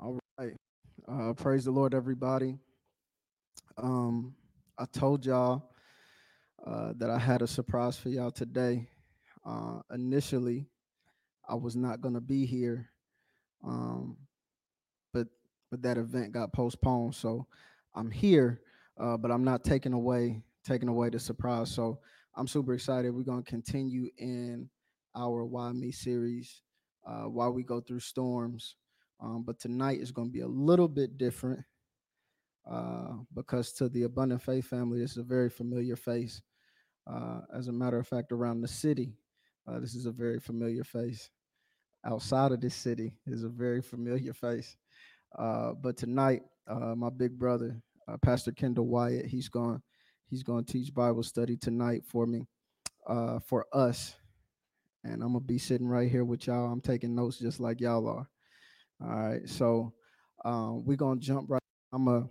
All right. Uh, praise the Lord, everybody. Um, I told y'all uh, that I had a surprise for y'all today. Uh, initially, I was not to be here, um, but but that event got postponed. So I'm here, uh, but I'm not taking away taking away the surprise. So I'm super excited. We're to continue in our Why Me series uh, while we go through storms. Um, but tonight is going to be a little bit different uh, because to the Abundant Faith family, this is a very familiar face. Uh, as a matter of fact, around the city, uh, this is a very familiar face. Outside of this city is a very familiar face. Uh, but tonight, uh, my big brother, uh, Pastor Kendall Wyatt, he's going he's going to teach Bible study tonight for me, for us, and I'm gonna be sitting right here with y'all. I'm taking notes just like y'all are. All right, so um, we're gonna jump right. I'm gonna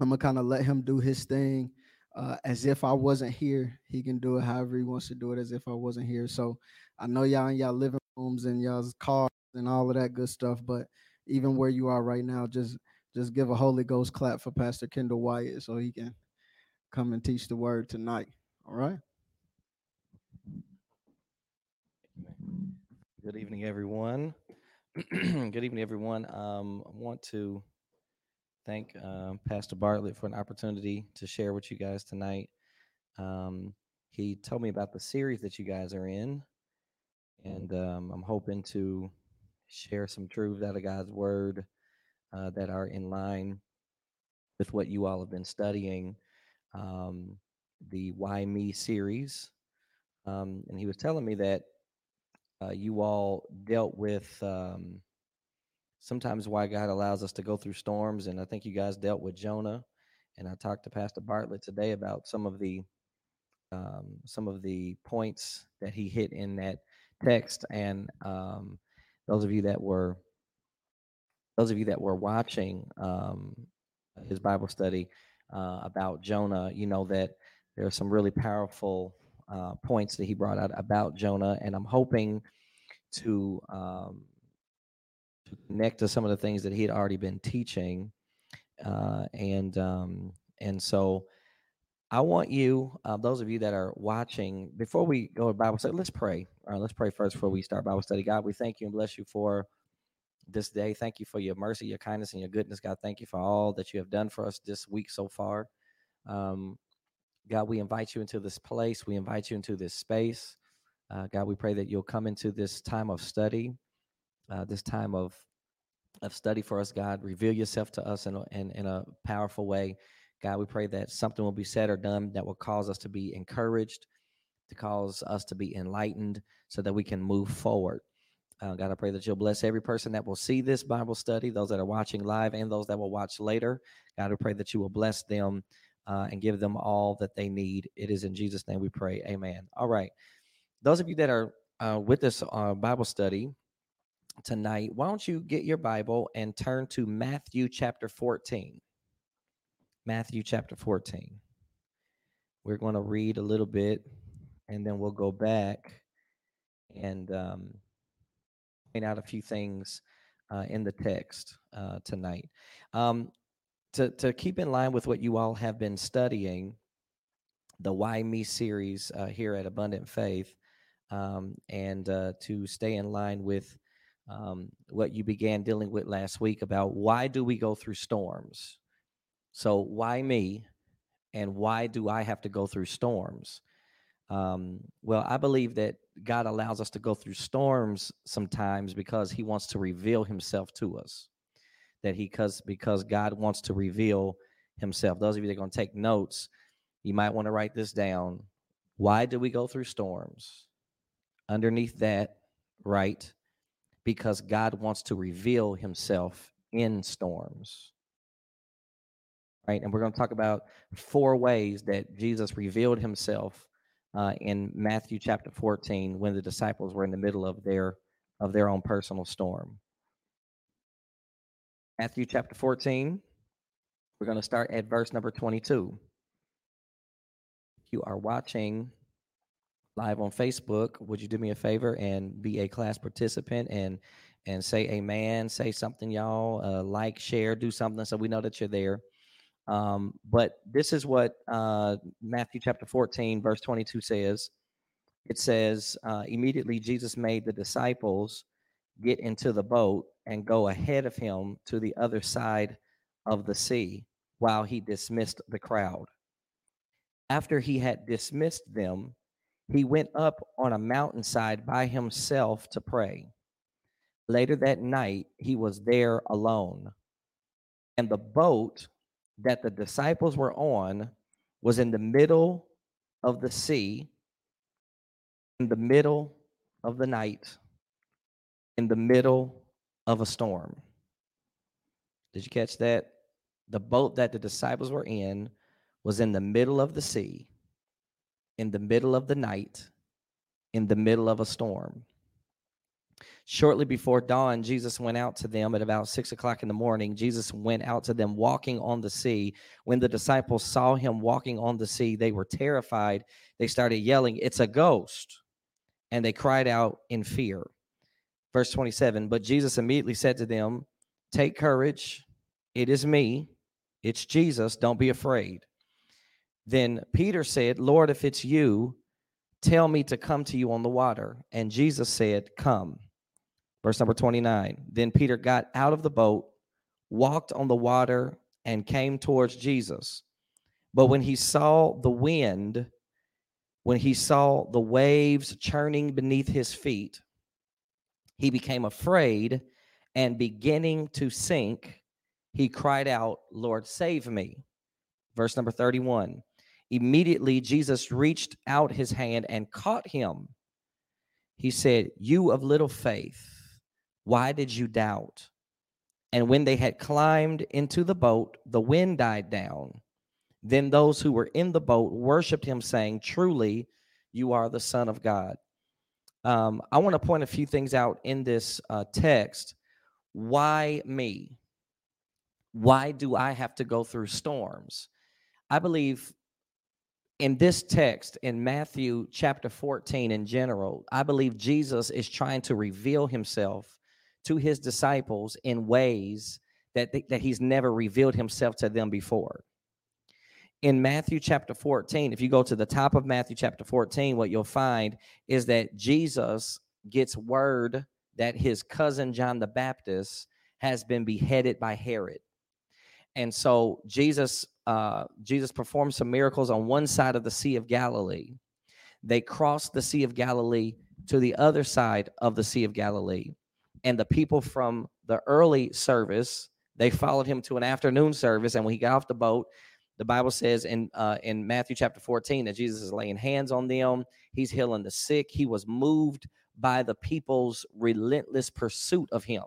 I'm gonna kind of let him do his thing uh, as if I wasn't here. He can do it however he wants to do it, as if I wasn't here. So I know y'all in y'all living rooms and y'all's cars and all of that good stuff, but even where you are right now, just just give a Holy Ghost clap for Pastor Kendall Wyatt so he can come and teach the word tonight. All right. Good evening, everyone. Good evening, everyone. Um, I want to thank um, Pastor Bartlett for an opportunity to share with you guys tonight. Um, he told me about the series that you guys are in, and um, I'm hoping to share some truths out of God's Word uh, that are in line with what you all have been studying. Um, the Why Me series. Um, and he was telling me that uh, you all dealt with um, sometimes why God allows us to go through storms. And I think you guys dealt with Jonah. And I talked to Pastor Bartlett today about some of the um, some of the points that he hit in that text. And um, those of you that were those of you that were watching um, his Bible study uh, about Jonah, you know that there are some really powerful uh, points that he brought out about Jonah, and I'm hoping to um, to connect to some of the things that he had already been teaching, uh, and um, and so I want you, uh, those of you that are watching, before we go to Bible study, let's pray. All right, let's pray first before we start Bible study. God, we thank you and bless you for this day. Thank you for your mercy, your kindness, and your goodness. God, thank you for all that you have done for us this week so far. Um, God, we invite you into this place. We invite you into this space. Uh, God, we pray that you'll come into this time of study, uh, this time of of study for us. God, reveal yourself to us in a, in, in a powerful way. God, we pray that something will be said or done that will cause us to be encouraged, to cause us to be enlightened, so that we can move forward. Uh, God, I pray that you'll bless every person that will see this Bible study, those that are watching live and those that will watch later. God, I pray that you will bless them uh, and give them all that they need. It is in Jesus' name we pray. Amen. All right. Those of you that are uh, with this uh, Bible study tonight, why don't you get your Bible and turn to Matthew chapter 14? Matthew chapter 14. We're going to read a little bit and then we'll go back and um, point out a few things uh, in the text uh, tonight. Um, to, to keep in line with what you all have been studying, the Why Me series uh, here at Abundant Faith, um, and uh, to stay in line with um, what you began dealing with last week about why do we go through storms? So, why me? And why do I have to go through storms? Um, well, I believe that God allows us to go through storms sometimes because He wants to reveal Himself to us. That He, because because God wants to reveal Himself. Those of you that are going to take notes, you might want to write this down. Why do we go through storms? Underneath that, right? Because God wants to reveal Himself in storms right? And we're going to talk about four ways that Jesus revealed himself uh, in Matthew chapter 14 when the disciples were in the middle of their of their own personal storm. Matthew chapter 14, we're going to start at verse number 22. If you are watching live on Facebook, would you do me a favor and be a class participant and and say amen, say something, y'all. Uh, like, share, do something so we know that you're there. Um, but this is what uh, Matthew chapter 14, verse 22 says. It says, uh, immediately Jesus made the disciples get into the boat and go ahead of him to the other side of the sea while he dismissed the crowd. After he had dismissed them, he went up on a mountainside by himself to pray. Later that night, he was there alone. And the boat that the disciples were on was in the middle of the sea, in the middle of the night, in the middle of a storm. Did you catch that? The boat that the disciples were in was in the middle of the sea, in the middle of the night, in the middle of a storm. Shortly before dawn, Jesus went out to them at about six o'clock in the morning. Jesus went out to them walking on the sea. When the disciples saw him walking on the sea, they were terrified. They started yelling, It's a ghost. And they cried out in fear. Verse 27 But Jesus immediately said to them, Take courage. It is me. It's Jesus. Don't be afraid. Then Peter said, Lord, if it's you, tell me to come to you on the water. And Jesus said, Come. Verse number 29. Then Peter got out of the boat, walked on the water, and came towards Jesus. But when he saw the wind, when he saw the waves churning beneath his feet, he became afraid and beginning to sink, he cried out, Lord, save me. Verse number 31. Immediately, Jesus reached out his hand and caught him. He said, You of little faith why did you doubt? And when they had climbed into the boat, the wind died down. Then those who were in the boat worshiped him, saying, Truly, you are the Son of God. Um, I want to point a few things out in this uh, text. Why me? Why do I have to go through storms? I believe in this text in Matthew chapter 14 in general, I believe Jesus is trying to reveal himself to his disciples in ways that, that he's never revealed himself to them before. In Matthew chapter 14, if you go to the top of Matthew chapter 14, what you'll find is that Jesus gets word that his cousin John the Baptist has been beheaded by Herod. And so Jesus uh, Jesus performed some miracles on one side of the Sea of Galilee. They crossed the Sea of Galilee to the other side of the Sea of Galilee and the people from the early service they followed him to an afternoon service and when he got off the boat the bible says in uh, in matthew chapter 14 that jesus is laying hands on them he's healing the sick he was moved by the people's relentless pursuit of him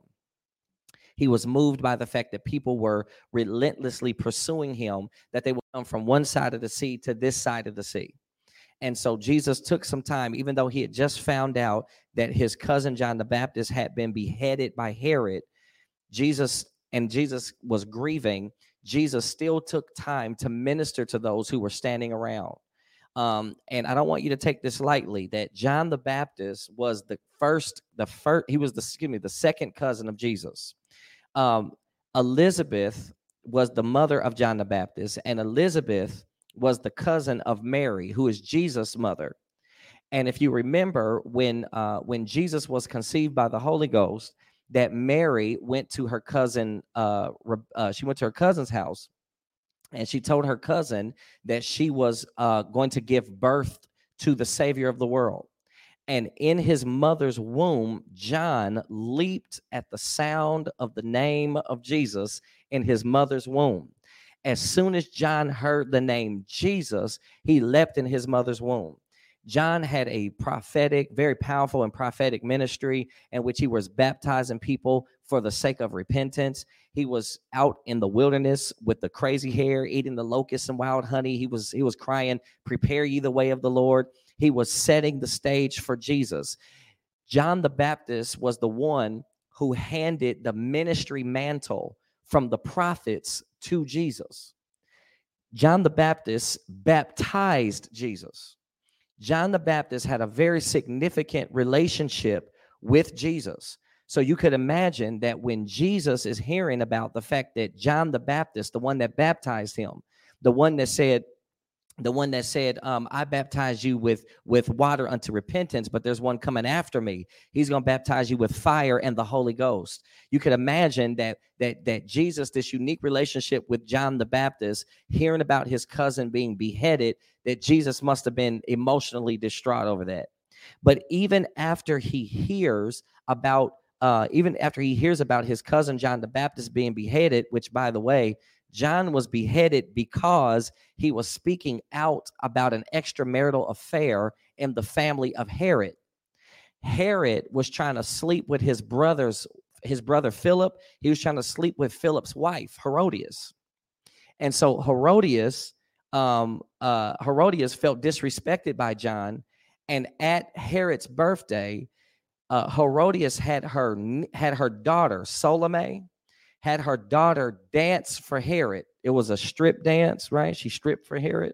he was moved by the fact that people were relentlessly pursuing him that they would come from one side of the sea to this side of the sea and so Jesus took some time, even though he had just found out that his cousin John the Baptist had been beheaded by Herod. Jesus and Jesus was grieving. Jesus still took time to minister to those who were standing around. Um, and I don't want you to take this lightly that John the Baptist was the first, the first, he was the, excuse me, the second cousin of Jesus. Um, Elizabeth was the mother of John the Baptist, and Elizabeth was the cousin of Mary, who is Jesus' mother. And if you remember, when uh, when Jesus was conceived by the Holy Ghost, that Mary went to her cousin. Uh, uh, she went to her cousin's house, and she told her cousin that she was uh, going to give birth to the Savior of the world. And in his mother's womb, John leaped at the sound of the name of Jesus in his mother's womb. As soon as John heard the name Jesus, he leapt in his mother's womb. John had a prophetic, very powerful and prophetic ministry in which he was baptizing people for the sake of repentance. He was out in the wilderness with the crazy hair, eating the locusts and wild honey. He was he was crying, "Prepare ye the way of the Lord." He was setting the stage for Jesus. John the Baptist was the one who handed the ministry mantle from the prophets to Jesus. John the Baptist baptized Jesus. John the Baptist had a very significant relationship with Jesus. So you could imagine that when Jesus is hearing about the fact that John the Baptist, the one that baptized him, the one that said, the one that said um, i baptize you with with water unto repentance but there's one coming after me. He's going to baptize you with fire and the holy ghost. You could imagine that that that jesus this unique relationship with john the baptist hearing about his cousin being beheaded that jesus must have been emotionally distraught over that. But even after he hears about uh, even after he hears about his cousin john the baptist being beheaded which by the way John was beheaded because he was speaking out about an extramarital affair in the family of Herod. Herod was trying to sleep with his brothers, his brother Philip. He was trying to sleep with Philip's wife, Herodias. And so Herodias, um, uh, Herodias felt disrespected by John. And at Herod's birthday, uh, Herodias had her had her daughter Salome had her daughter dance for Herod. It was a strip dance, right? She stripped for Herod.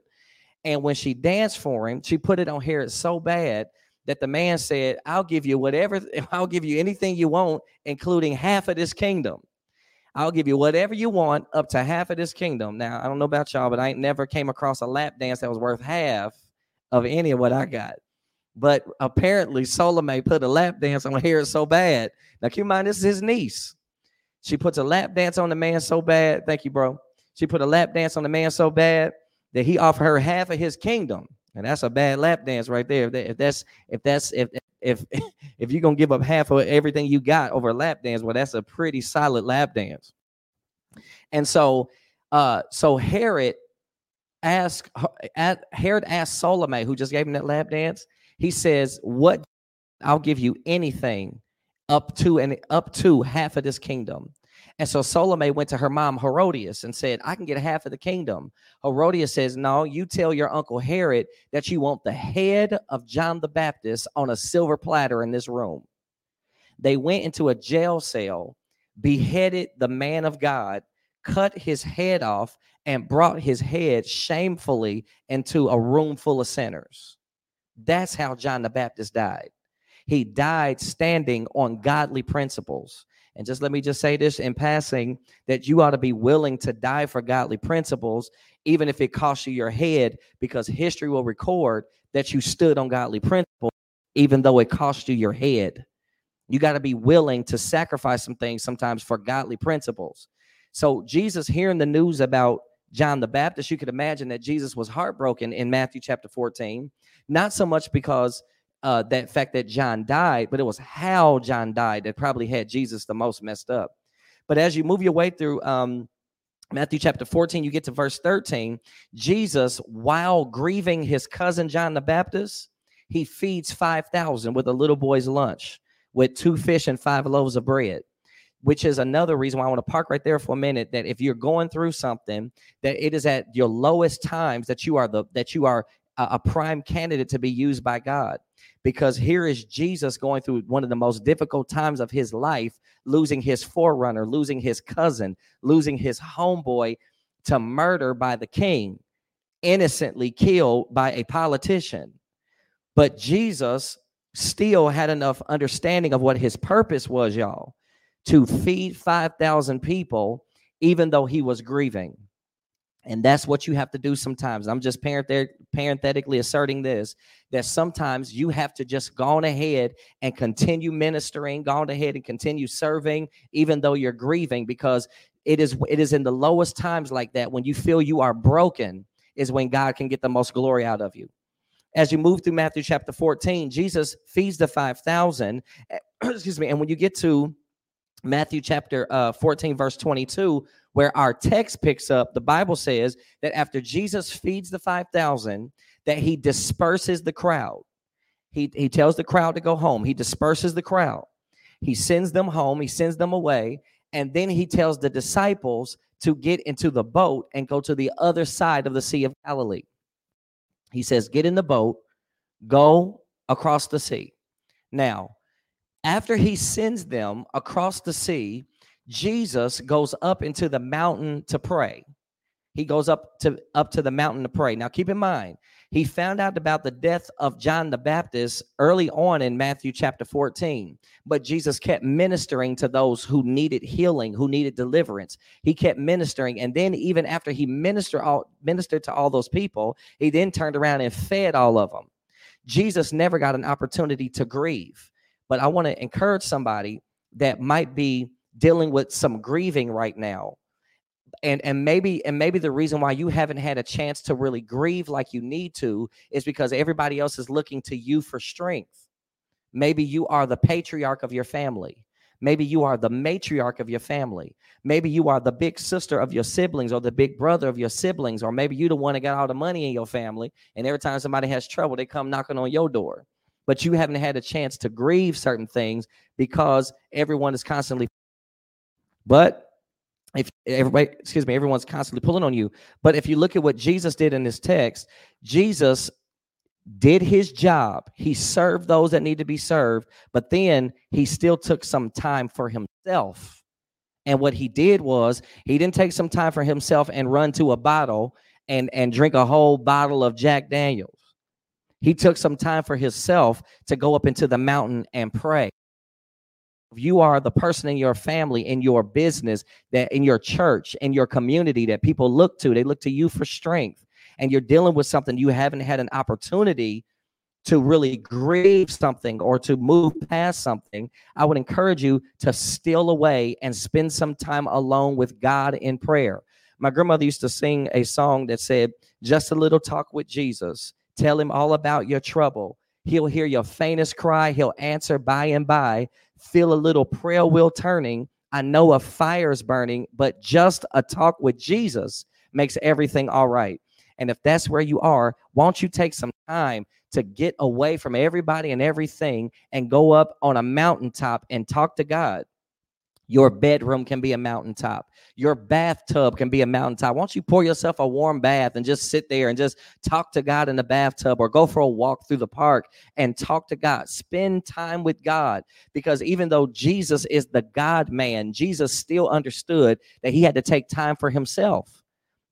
And when she danced for him, she put it on Herod so bad that the man said, I'll give you whatever, I'll give you anything you want, including half of this kingdom. I'll give you whatever you want, up to half of this kingdom. Now, I don't know about y'all, but I ain't never came across a lap dance that was worth half of any of what I got. But apparently, Salome put a lap dance on Herod so bad. Now, keep in mind, this is his niece. She puts a lap dance on the man so bad. Thank you, bro. She put a lap dance on the man so bad that he offered her half of his kingdom. And that's a bad lap dance right there. If, that's if that's if if if you're gonna give up half of everything you got over a lap dance, well, that's a pretty solid lap dance. And so uh so Herod asked Herod asked Salome, who just gave him that lap dance, he says, What I'll give you anything up to and up to half of this kingdom. And so Salome went to her mom Herodias and said, I can get half of the kingdom. Herodias says, No, you tell your uncle Herod that you want the head of John the Baptist on a silver platter in this room. They went into a jail cell, beheaded the man of God, cut his head off, and brought his head shamefully into a room full of sinners. That's how John the Baptist died. He died standing on godly principles. And just let me just say this in passing that you ought to be willing to die for godly principles, even if it costs you your head, because history will record that you stood on godly principles, even though it cost you your head. You got to be willing to sacrifice some things sometimes for godly principles. So, Jesus hearing the news about John the Baptist, you could imagine that Jesus was heartbroken in Matthew chapter 14, not so much because uh, that fact that John died, but it was how John died that probably had Jesus the most messed up. But as you move your way through um, Matthew chapter 14, you get to verse 13. Jesus, while grieving his cousin John the Baptist, he feeds 5,000 with a little boy's lunch with two fish and five loaves of bread which is another reason why I want to park right there for a minute that if you're going through something that it is at your lowest times that you are the that you are a, prime candidate to be used by God because here is Jesus going through one of the most difficult times of his life, losing his forerunner, losing his cousin, losing his homeboy to murder by the king, innocently killed by a politician. But Jesus still had enough understanding of what his purpose was, y'all, to feed 5,000 people, even though he was grieving. And that's what you have to do sometimes. I'm just parenthetically asserting this that sometimes you have to just go on ahead and continue ministering, go on ahead and continue serving, even though you're grieving, because it is it is in the lowest times like that when you feel you are broken, is when God can get the most glory out of you. As you move through Matthew chapter 14, Jesus feeds the 5,000. Excuse me. And when you get to Matthew chapter uh, 14, verse 22, where our text picks up, the Bible says that after Jesus feeds the 5,000, that he disperses the crowd. He, he tells the crowd to go home. He disperses the crowd. He sends them home. He sends them away. And then he tells the disciples to get into the boat and go to the other side of the Sea of Galilee. He says, Get in the boat, go across the sea. Now, after he sends them across the sea, Jesus goes up into the mountain to pray. he goes up to up to the mountain to pray. Now keep in mind, he found out about the death of John the Baptist early on in Matthew chapter 14. But Jesus kept ministering to those who needed healing, who needed deliverance. He kept ministering. And then, even after he ministered, all, ministered to all those people, he then turned around and fed all of them. Jesus never got an opportunity to grieve. But I want to encourage somebody that might be dealing with some grieving right now. And and maybe and maybe the reason why you haven't had a chance to really grieve like you need to is because everybody else is looking to you for strength. Maybe you are the patriarch of your family. Maybe you are the matriarch of your family. Maybe you are the big sister of your siblings or the big brother of your siblings or maybe you the one that got all the money in your family and every time somebody has trouble they come knocking on your door. But you haven't had a chance to grieve certain things because everyone is constantly but if everybody excuse me everyone's constantly pulling on you. But if you look at what jesus did in this text jesus did his job. He served those that need to be served but then he still took some time for himself. And what he did was he didn't take some time for himself and run to a bottle and and drink a whole bottle of jack daniels. He took some time for himself to go up into the mountain and pray you are the person in your family in your business that in your church in your community that people look to they look to you for strength and you're dealing with something you haven't had an opportunity to really grieve something or to move past something i would encourage you to steal away and spend some time alone with god in prayer. My grandmother used to sing a song that said just a little talk with jesus. Tell him all about your trouble. He'll hear your faintest cry. He'll answer by and by feel a little prayer wheel turning. I know a fire is burning, but just a talk with Jesus makes everything all right. And if that's where you are, won't you take some time to get away from everybody and everything and go up on a mountaintop and talk to God? Your bedroom can be a mountaintop. Your bathtub can be a mountaintop. Why don't you pour yourself a warm bath and just sit there and just talk to God in the bathtub or go for a walk through the park and talk to God? Spend time with God because even though Jesus is the God man, Jesus still understood that he had to take time for himself.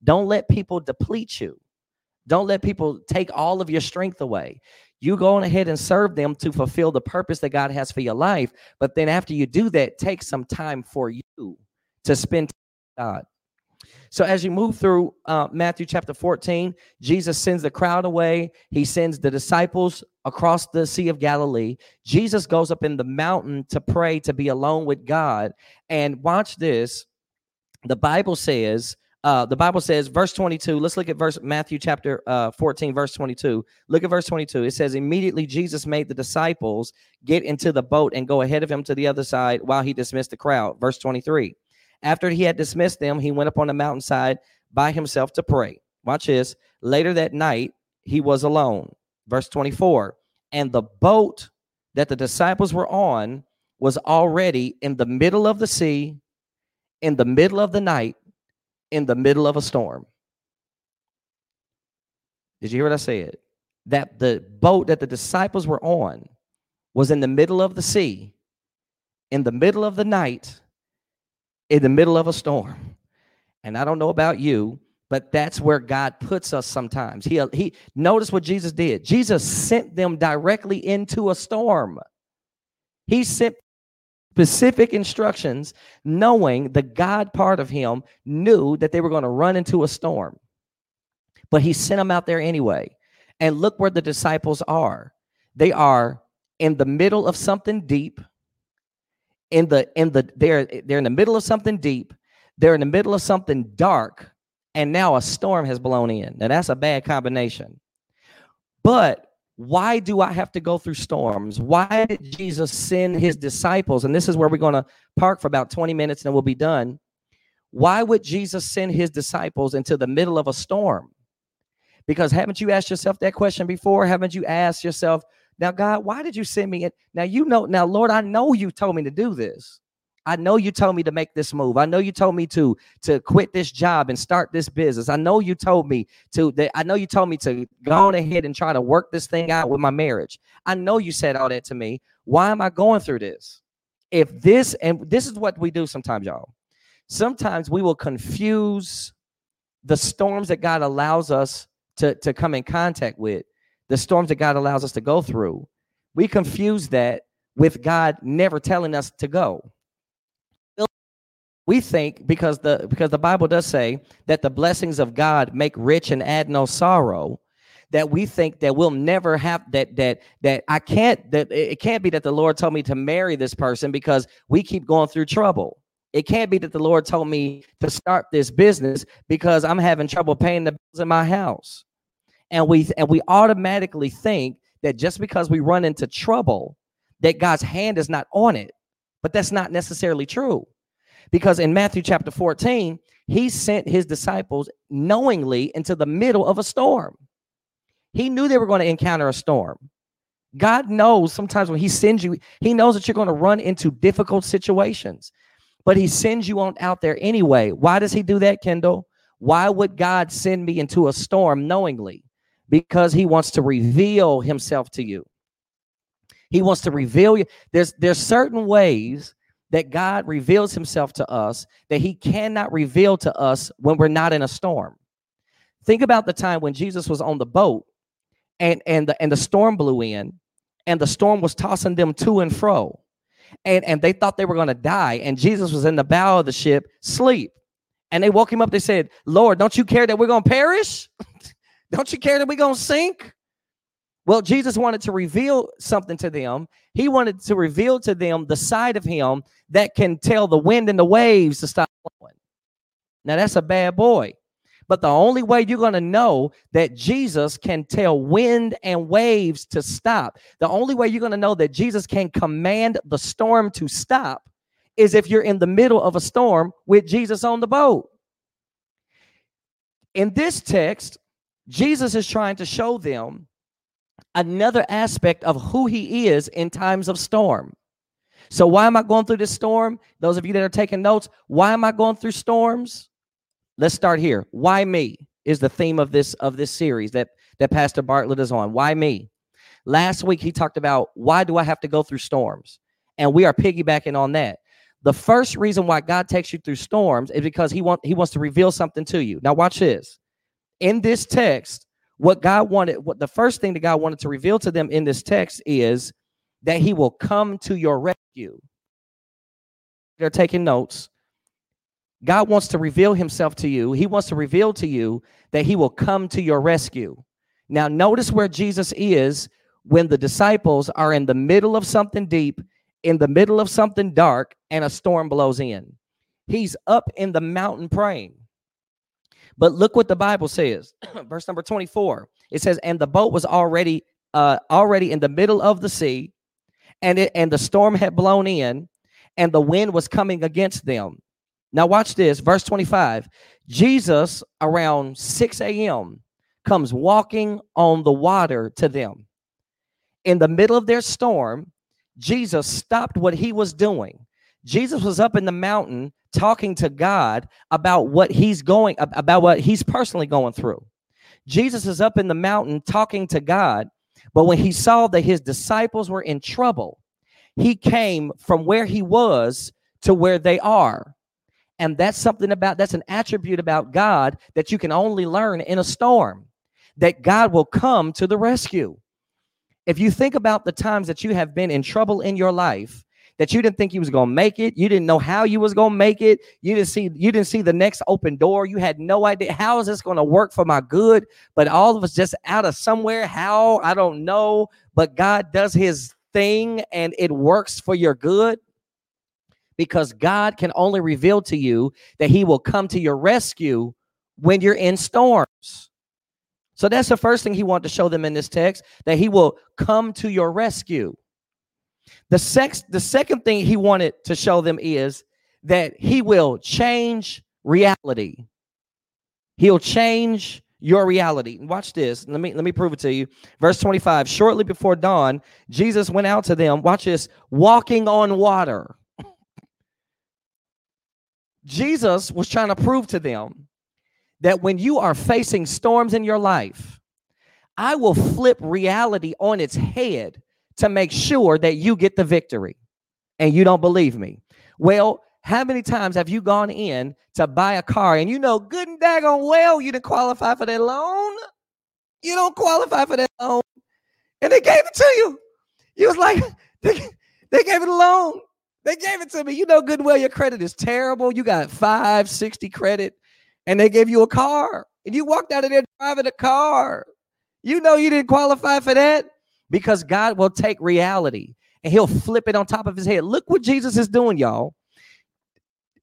Don't let people deplete you. Don't let people take all of your strength away you go on ahead and serve them to fulfill the purpose that God has for your life. But then after you do that, take some time for you to spend God. So as you move through uh, Matthew chapter 14, Jesus sends the crowd away. He sends the disciples across the Sea of Galilee. Jesus goes up in the mountain to pray to be alone with God. And watch this. The Bible says uh, the Bible says, verse 22. Let's look at verse Matthew chapter uh, 14, verse 22. Look at verse 22. It says, Immediately Jesus made the disciples get into the boat and go ahead of him to the other side while he dismissed the crowd. Verse 23. After he had dismissed them, he went up on the mountainside by himself to pray. Watch this. Later that night, he was alone. Verse 24. And the boat that the disciples were on was already in the middle of the sea, in the middle of the night in the middle of a storm. Did you hear what I said? That the boat that the disciples were on was in the middle of the sea, in the middle of the night, in the middle of a storm. And I don't know about you, but that's where God puts us sometimes. He he notice what Jesus did. Jesus sent them directly into a storm. He sent specific instructions, knowing the God part of him knew that they were going to run into a storm. But he sent them out there anyway. And look where the disciples are. They are in the middle of something deep. In the in the they're they're in the middle of something deep. They're in the middle of something dark, and now a storm has blown in. Now that's a bad combination. But why do I have to go through storms? Why did Jesus send his disciples? And this is where we're going to park for about 20 minutes and we'll be done. Why would Jesus send his disciples into the middle of a storm? Because haven't you asked yourself that question before? Haven't you asked yourself, now, God, why did you send me in? Now, you know, now, Lord, I know you told me to do this. I know you told me to make this move. I know you told me to to quit this job and start this business. I know you told me to that I know you told me to go on ahead and try to work this thing out with my marriage. I know you said all that to me. Why am I going through this? If this and this is what we do sometimes, y'all. Sometimes we will confuse the storms that God allows us to, to come in contact with, the storms that God allows us to go through, we confuse that with God never telling us to go. We think because the because the Bible does say that the blessings of God make rich and add no sorrow, that we think that we'll never have that that that I can't that it can't be that the Lord told me to marry this person because we keep going through trouble. It can't be that the Lord told me to start this business because I'm having trouble paying the bills in my house. And we and we automatically think that just because we run into trouble, that God's hand is not on it. But that's not necessarily true. Because in Matthew chapter 14, he sent his disciples knowingly into the middle of a storm. He knew they were going to encounter a storm. God knows sometimes when he sends you, he knows that you're going to run into difficult situations but he sends you on out there anyway. Why does he do that, Kendall? Why would God send me into a storm knowingly? Because he wants to reveal himself to you. He wants to reveal you. There's there's certain ways that God reveals himself to us that he cannot reveal to us when we're not in a storm. Think about the time when Jesus was on the boat and and the and the storm blew in and the storm was tossing them to and fro and, and they thought they were going to die. And Jesus was in the bow of the ship, sleep. And they woke him up. They said, Lord, don't you care that we're going to perish? don't you care that we're going to sink? Well, Jesus wanted to reveal something to them. He wanted to reveal to them the side of him that can tell the wind and the waves to stop blowing. Now, that's a bad boy. But the only way you're going to know that Jesus can tell wind and waves to stop, the only way you're going to know that Jesus can command the storm to stop is if you're in the middle of a storm with Jesus on the boat. In this text, Jesus is trying to show them another aspect of who he is in times of storm. So, why am I going through this storm? Those of you that are taking notes, why am I going through storms? let's start here. Why me is the theme of this of this series that that Pastor Bartlett is on. Why me? Last week he talked about why do I have to go through storms? And we are piggybacking on that. The first reason why God takes you through storms is because he want he wants to reveal something to you. Now watch this. In this text, what God wanted, what the first thing that God wanted to reveal to them in this text is that he will come to your rescue. They're taking notes. God wants to reveal himself to you. He wants to reveal to you that he will come to your rescue. Now, notice where Jesus is when the disciples are in the middle of something deep, in the middle of something dark, and a storm blows in. He's up in the mountain praying. But look what the Bible says. Verse number 24. It says, And the boat was already uh already in the middle of the sea, and it and the storm had blown in, and the wind was coming against them. Now, watch this, verse 25. Jesus, around 6 a.m., comes walking on the water to them. In the middle of their storm, Jesus stopped what he was doing. Jesus was up in the mountain talking to God about what he's going about what he's personally going through. Jesus is up in the mountain talking to God, but when he saw that his disciples were in trouble, he came from where he was to where they are. And that's something about that's an attribute about God that you can only learn in a storm, that God will come to the rescue. If you think about the times that you have been in trouble in your life, that you didn't think you was to make it, you didn't know how you was to make it, you didn't see you didn't see the next open door, you had no idea how is this to work for my good, but all of us just out of somewhere, how? I don't know, but God does his thing and it works for your good because God can only reveal to you that He will come to your rescue when you're in storms. So that's the first thing He wanted to show them in this text that He will come to your rescue. The, sex, the second thing He wanted to show them is that He will change reality. He'll change your reality. Watch this. Let me let me prove it to you. Verse 25. Shortly before dawn, Jesus went out to them. Watch this, walking on water. Jesus was trying to prove to them that when you are facing storms in your life, I will flip reality on its head to make sure that you get the victory. And you don't believe me. Well, how many times have you gone in to buy a car and you know good and daggone well you didn't qualify for that loan? You don't qualify for that loan. And they gave it to you. You was like, they, they gave it a loan. They gave it to me. You know good and well your credit is terrible. You got 560 credit and they gave you a car. And you walked out of there driving a car. You know you didn't qualify for that because God will take reality and he'll flip it on top of his head. Look what Jesus is doing, y'all.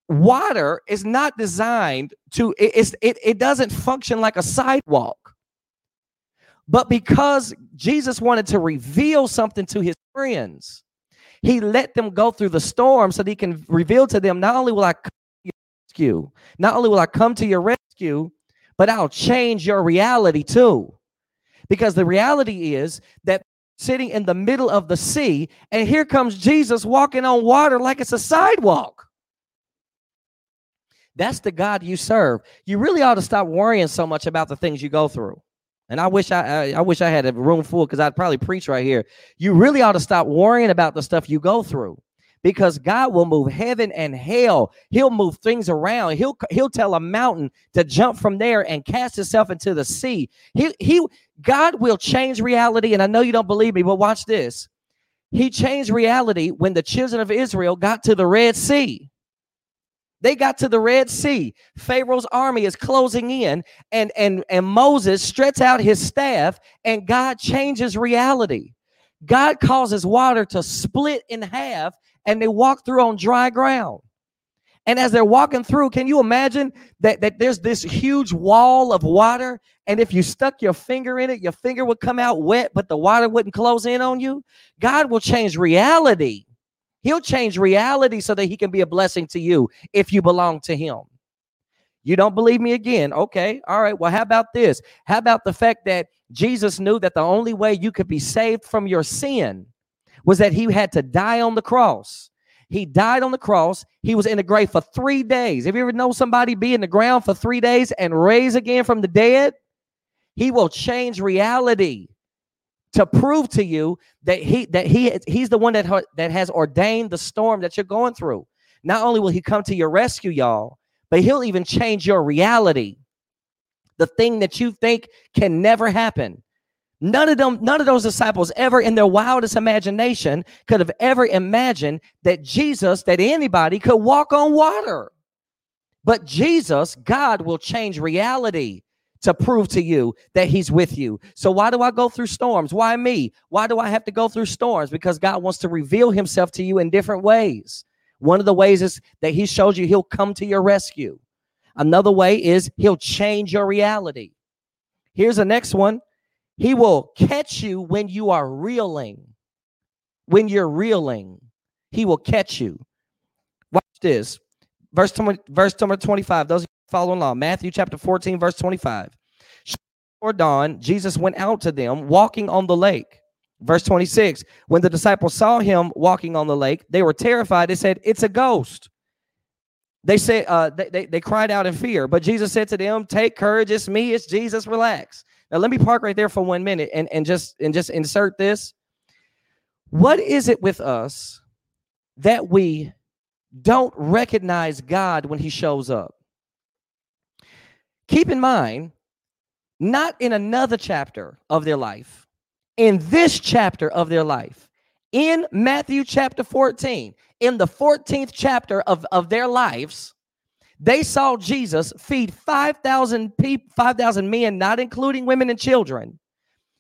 Water is not designed to it, it, it doesn't function like a sidewalk. But because Jesus wanted to reveal something to his friends, he let them go through the storm so that he can reveal to them not only will I come to your rescue, not only will I come to your rescue, but I'll change your reality too. Because the reality is that sitting in the middle of the sea, and here comes Jesus walking on water like it's a sidewalk. That's the God you serve. You really ought to stop worrying so much about the things you go through. And I wish I, I, I wish I had a room full because I'd probably preach right here. You really ought to stop worrying about the stuff you go through because God will move heaven and hell. He'll move things around. He'll he'll tell a mountain to jump from there and cast itself into the sea. He he God will change reality and I know you don't believe me, but watch this. He changed reality when the children of Israel got to the Red Sea. They got to the Red Sea. Pharaoh's army is closing in, and, and, and Moses stretches out his staff, and God changes reality. God causes water to split in half, and they walk through on dry ground. And as they're walking through, can you imagine that, that there's this huge wall of water? And if you stuck your finger in it, your finger would come out wet, but the water wouldn't close in on you? God will change reality He'll change reality so that he can be a blessing to you if you belong to him. You don't believe me again? Okay. All right. Well, how about this? How about the fact that Jesus knew that the only way you could be saved from your sin was that he had to die on the cross. He died on the cross. He was in the grave for three days. Have you ever known somebody be in the ground for three days and raise again from the dead? He will change reality to prove to you that he that he he's the one that ha, that has ordained the storm that you're going through. Not only will he come to your rescue, y'all, but he'll even change your reality. The thing that you think can never happen. None of them, none of those disciples ever in their wildest imagination could have ever imagined that Jesus, that anybody could walk on water. But Jesus, God will change reality to prove to you that he's with you. So why do I go through storms? Why me? Why do I have to go through storms? Because God wants to reveal himself to you in different ways. One of the ways is that he shows you he'll come to your rescue. Another way is he'll change your reality. Here's the next one. He will catch you when you are reeling. When you're reeling, he will catch you. Watch this. Verse 20, verse number 25. Those following along. Matthew chapter 14, verse 25. Before dawn, Jesus went out to them walking on the lake. Verse 26. When the disciples saw him walking on the lake, they were terrified. They said, It's a ghost. They said, uh, they, they, they cried out in fear. But Jesus said to them, Take courage, it's me, it's Jesus, relax. Now let me park right there for one minute and, and just and just insert this. What is it with us that we don't recognize God when he shows up? Keep in mind, not in another chapter of their life, in this chapter of their life, in Matthew chapter 14, in the 14th chapter of, of their lives, they saw Jesus feed 5,000 people, 5,000 men, not including women and children,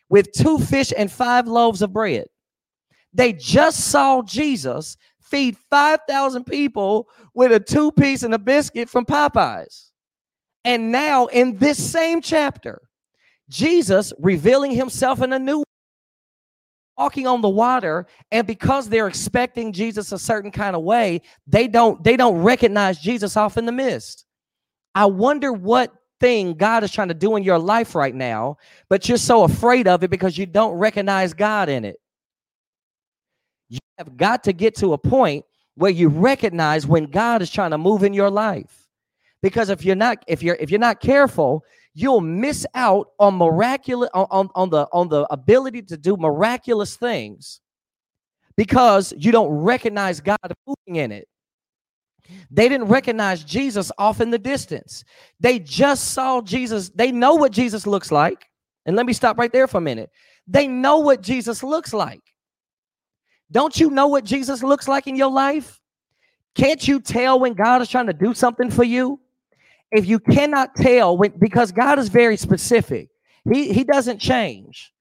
with two fish and five loaves of bread. They just saw Jesus feed 5,000 people with a two piece and a biscuit from Popeyes. And now, in this same chapter, Jesus revealing himself in a new walking on the water and because they're expecting Jesus a certain kind of way they don't they don't recognize Jesus off in the mist. I wonder what thing God is trying to do in your life right now but you're so afraid of it because you don't recognize God in it. You have got to get to a point where you recognize when God is trying to move in your life. Because if you're not if you're if you're not careful you'll miss out on miraculous on, on the on the ability to do miraculous things because you don't recognize god moving in it They didn't recognize Jesus off in the distance. They just saw Jesus. They know what Jesus looks like. And let me stop right there for a minute. They know what Jesus looks like. Don't you know what Jesus looks like in your life? Can't you tell when God is trying to do something for you? If you cannot tell when because God is very specific. He he doesn't change.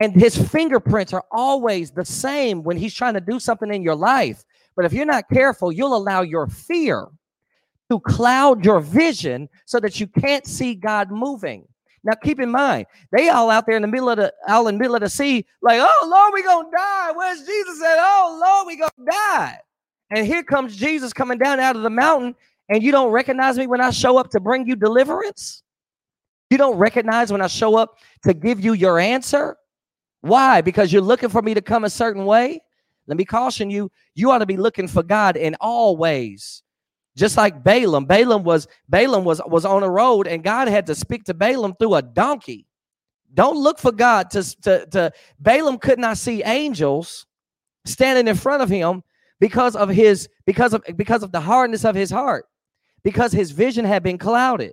And his fingerprints are always the same when he's trying to do something in your life. But if you're not careful, you'll allow your fear to cloud your vision so that you can't see God moving. Now keep in mind, they all out there in the middle of the out in the middle of the sea, like, oh Lord, we gonna die. Where's Jesus at? Oh Lord, we gonna die. And here comes Jesus coming down out of the mountain, and you don't recognize me when I show up to bring you deliverance. You don't recognize when I show up to give you your answer. Why? Because you're looking for me to come a certain way. Let me caution you, you ought to be looking for God in all ways. Just like Balaam, Balaam was Balaam was was on a road and God had to speak to Balaam through a donkey. Don't look for God to, to, to Balaam could not see angels standing in front of him because of his because of because of the hardness of his heart because his vision had been clouded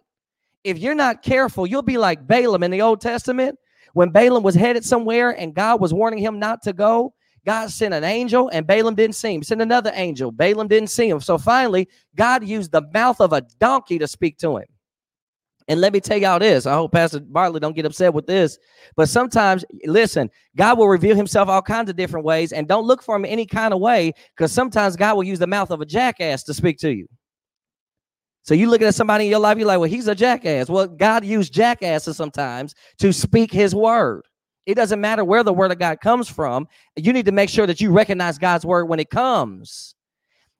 if you're not careful you'll be like balaam in the old testament when balaam was headed somewhere and god was warning him not to go god sent an angel and balaam didn't see him sent another angel balaam didn't see him so finally god used the mouth of a donkey to speak to him and let me tell y'all this. I hope Pastor Bartlett don't get upset with this. But sometimes, listen, God will reveal himself all kinds of different ways. And don't look for him any kind of way, because sometimes God will use the mouth of a jackass to speak to you. So you looking at somebody in your life, you're like, well, he's a jackass. Well, God used jackasses sometimes to speak his word. It doesn't matter where the word of God comes from. You need to make sure that you recognize God's word when it comes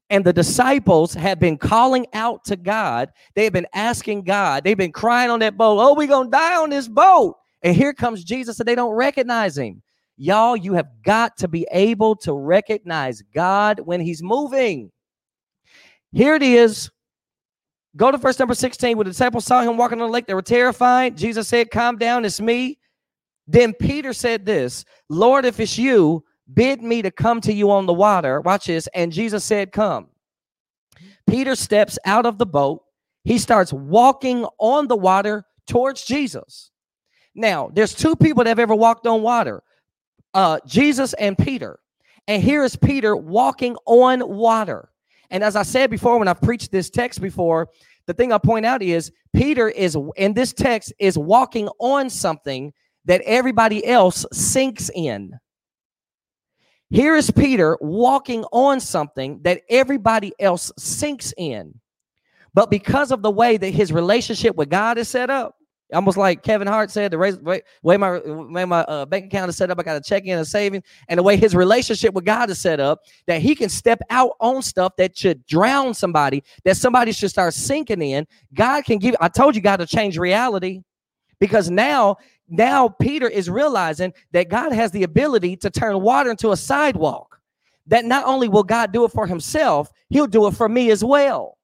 and the disciples have been calling out to God. They've been asking God. They've been crying on that boat. Oh, we're going to die on this boat. And here comes Jesus, and they don't recognize him. Y'all, you have got to be able to recognize God when he's moving. Here it is. Go to verse number 16. When the disciples saw him walking on the lake, they were terrified. Jesus said, Calm down, it's me. Then Peter said this Lord, if it's you, bid me to come to you on the water. Watch this. And Jesus said, Come. Peter steps out of the boat. He starts walking on the water towards Jesus. Now, there's two people that have ever walked on water uh, Jesus and Peter. And here is Peter walking on water. And as I said before, when I preached this text before, the thing I point out is Peter is in this text is walking on something that everybody else sinks in. Here is Peter walking on something that everybody else sinks in. But because of the way that his relationship with God is set up, almost like Kevin Hart said, the way, my way my uh, bank account is set up, I got to check in and saving, and the way his relationship with God is set up, that he can step out on stuff that should drown somebody, that somebody should start sinking in. God can give. I told you, God to change reality, because now now Peter is realizing that God has the ability to turn water into a sidewalk. That not only will God do it for himself, he'll do it for me as well.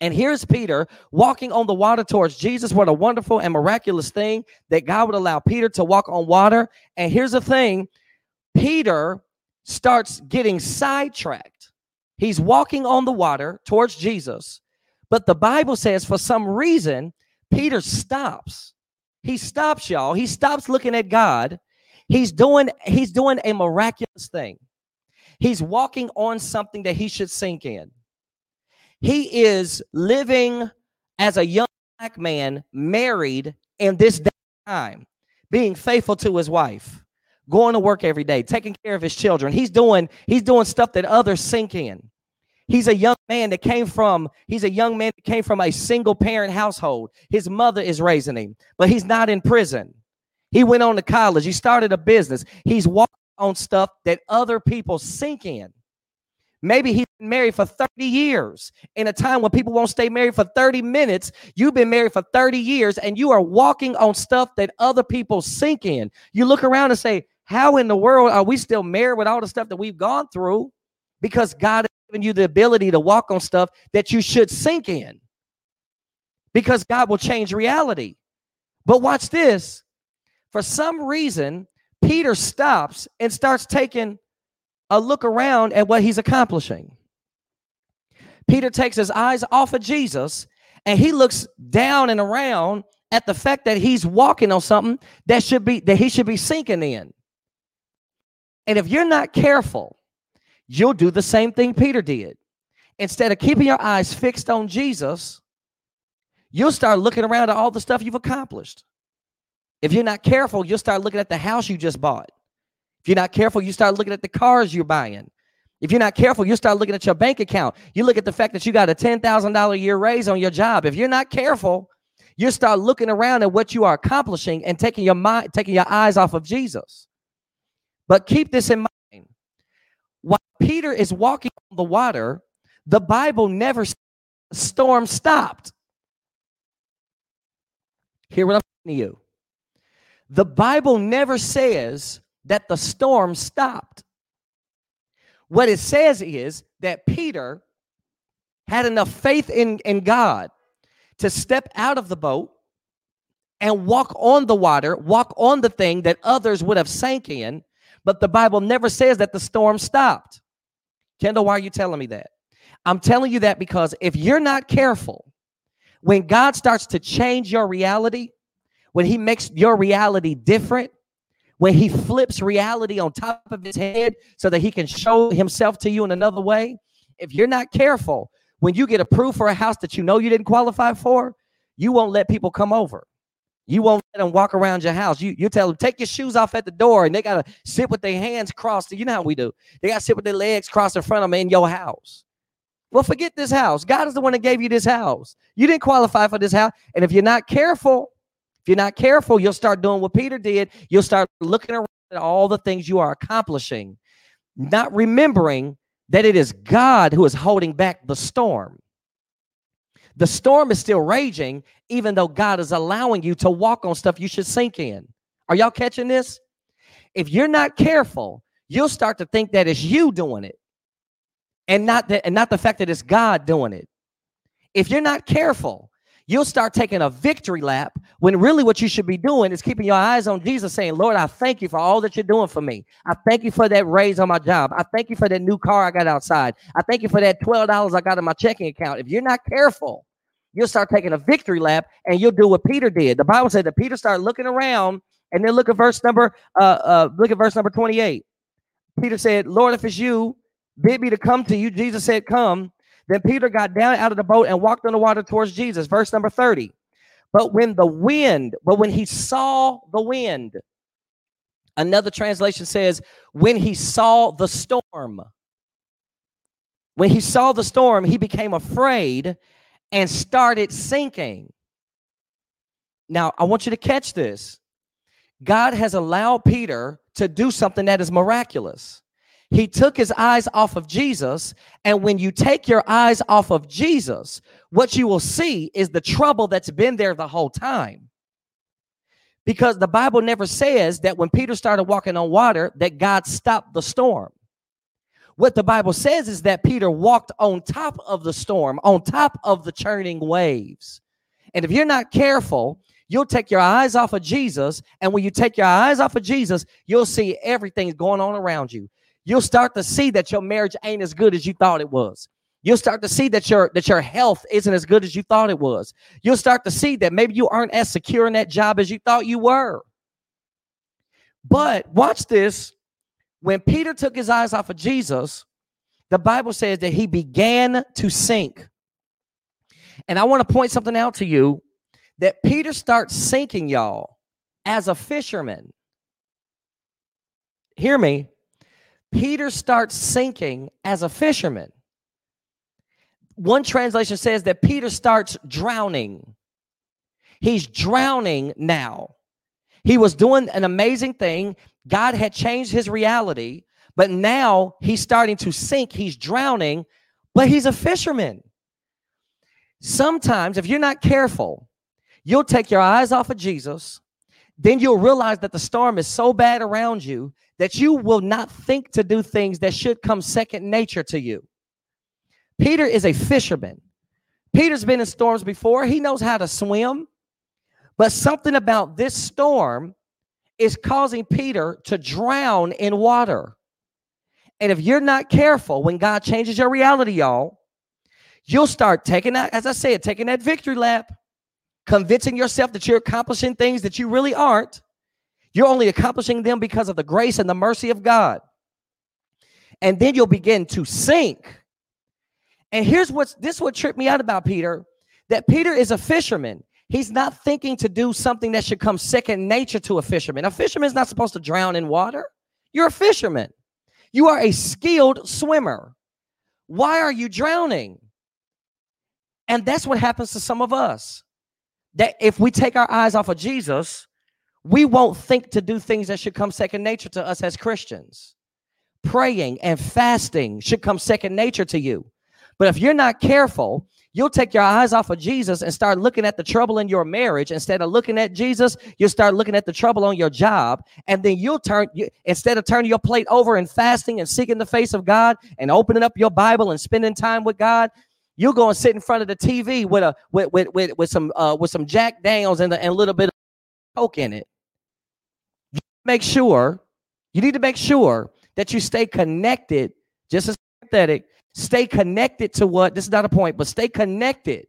And here's Peter walking on the water towards Jesus. What a wonderful and miraculous thing that God would allow Peter to walk on water. And here's the thing Peter starts getting sidetracked. He's walking on the water towards Jesus. But the Bible says for some reason, Peter stops he stops y'all. He stops looking at God. He's doing he's doing a miraculous thing. He's walking on something that he should sink in. He is living as a young black man married in this day time, being faithful to his wife, going to work every day, taking care of his children. He's doing he's doing stuff that others sink in. He's a young man that came from, he's a young man that came from a single parent household. His mother is raising him, but he's not in prison. He went on to college. He started a business. He's walking on stuff that other people sink in. Maybe he's been married for 30 years. In a time when people won't stay married for 30 minutes, you've been married for 30 years and you are walking on stuff that other people sink in. You look around and say, How in the world are we still married with all the stuff that we've gone through? Because God has given you the ability to walk on stuff that you should sink in because God will change reality. But watch this. For some reason, Peter stops and starts taking a look around at what he's accomplishing. Peter takes his eyes off of Jesus and he looks down and around at the fact that he's walking on something that should be that he should be sinking in. And if you're not careful, you'll do the same thing Peter did. Instead of keeping your eyes fixed on Jesus, you'll start looking around at all the stuff you've accomplished. If you're not careful, you'll start looking at the house you just bought. If you're not careful, you start looking at the cars you're buying. If you're not careful, you start looking at your bank account. You look at the fact that you got a $10,000 a year raise on your job. If you're not careful, you start looking around at what you are accomplishing and taking your mind, taking your eyes off of Jesus. But keep this in mind. While Peter is walking on the water, the Bible never storm stopped. Hear what I'm saying to you. The Bible never says that the storm stopped. What it says is that Peter had enough faith in, in God to step out of the boat and walk on the water, walk on the thing that others would have sank in, but the Bible never says that the storm stopped. Kendall, why are you telling me that? I'm telling you that because if you're not careful, when God starts to change your reality, when He makes your reality different, when He flips reality on top of His head so that He can show Himself to you in another way, if you're not careful, when you get approved for a house that you know you didn't qualify for, you won't let people come over. You won't let them walk around your house. You you tell them take your shoes off at the door, and they gotta sit with their hands crossed. You know how we do. They gotta sit with their legs crossed in front of them in your house. Well, forget this house. God is the one that gave you this house. You didn't qualify for this house. And if you're not careful, if you're not careful, you'll start doing what Peter did. You'll start looking around at all the things you are accomplishing, not remembering that it is God who is holding back the storm. The storm is still raging, even though God is allowing you to walk on stuff you should sink in. Are y'all catching this? If you're not careful, you'll start to think that it's you doing it and not that and not the fact that it's God doing it. If you're not careful, you'll start taking a victory lap when really what you should be doing is keeping your eyes on Jesus, saying, Lord, I thank you for all that you're doing for me. I thank you for that raise on my job. I thank you for that new car I got outside. I thank you for that $12 I got in my checking account. If you're not careful, you'll start taking a victory lap and you'll do what Peter did. The Bible said that Peter started looking around and then look at verse number uh uh look at verse number 28. Peter said, Lord, if it's you, bid me to come to you. Jesus said, Come. Then Peter got down out of the boat and walked on the water towards Jesus. Verse number 30. But when the wind, but when he saw the wind, another translation says, when he saw the storm, when he saw the storm, he became afraid and started sinking. Now, I want you to catch this. God has allowed Peter to do something that is miraculous. He took his eyes off of Jesus. And when you take your eyes off of Jesus, what you will see is the trouble that's been there the whole time. Because the Bible never says that when Peter started walking on water, that God stopped the storm. What the Bible says is that Peter walked on top of the storm, on top of the churning waves. And if you're not careful, you'll take your eyes off of Jesus. And when you take your eyes off of Jesus, you'll see everything going on around you you'll start to see that your marriage ain't as good as you thought it was. You'll start to see that your that your health isn't as good as you thought it was. You'll start to see that maybe you aren't as secure in that job as you thought you were. But watch this. When Peter took his eyes off of Jesus, the Bible says that he began to sink. And I want to point something out to you that Peter starts sinking, y'all, as a fisherman. Hear me. Peter starts sinking as a fisherman. One translation says that Peter starts drowning. He's drowning now. He was doing an amazing thing. God had changed his reality, but now he's starting to sink. He's drowning, but he's a fisherman. Sometimes, if you're not careful, you'll take your eyes off of Jesus. Then you'll realize that the storm is so bad around you that you will not think to do things that should come second nature to you. Peter is a fisherman. Peter's been in storms before, he knows how to swim, but something about this storm is causing Peter to drown in water. And if you're not careful, when God changes your reality, y'all, you'll start taking that, as I said, taking that victory lap, convincing yourself that you're accomplishing things that you really aren't. You're only accomplishing them because of the grace and the mercy of God. And then you'll begin to sink. And here's what's this what tripped me out about Peter that Peter is a fisherman. He's not thinking to do something that should come second nature to a fisherman. A fisherman is not supposed to drown in water. You're a fisherman. You are a skilled swimmer. Why are you drowning? And that's what happens to some of us. That if we take our eyes off of Jesus, we won't think to do things that should come second nature to us as Christians. Praying and fasting should come second nature to you. But if you're not careful, you'll take your eyes off of Jesus and start looking at the trouble in your marriage instead of looking at Jesus. You'll start looking at the trouble on your job, and then you'll turn you, instead of turning your plate over and fasting and seeking the face of God and opening up your Bible and spending time with God. You'll go and sit in front of the TV with a with with with, with some uh, with some Jack Daniels and, and a little bit of coke in it. Make sure you need to make sure that you stay connected, just as pathetic Stay connected to what, this is not a point, but stay connected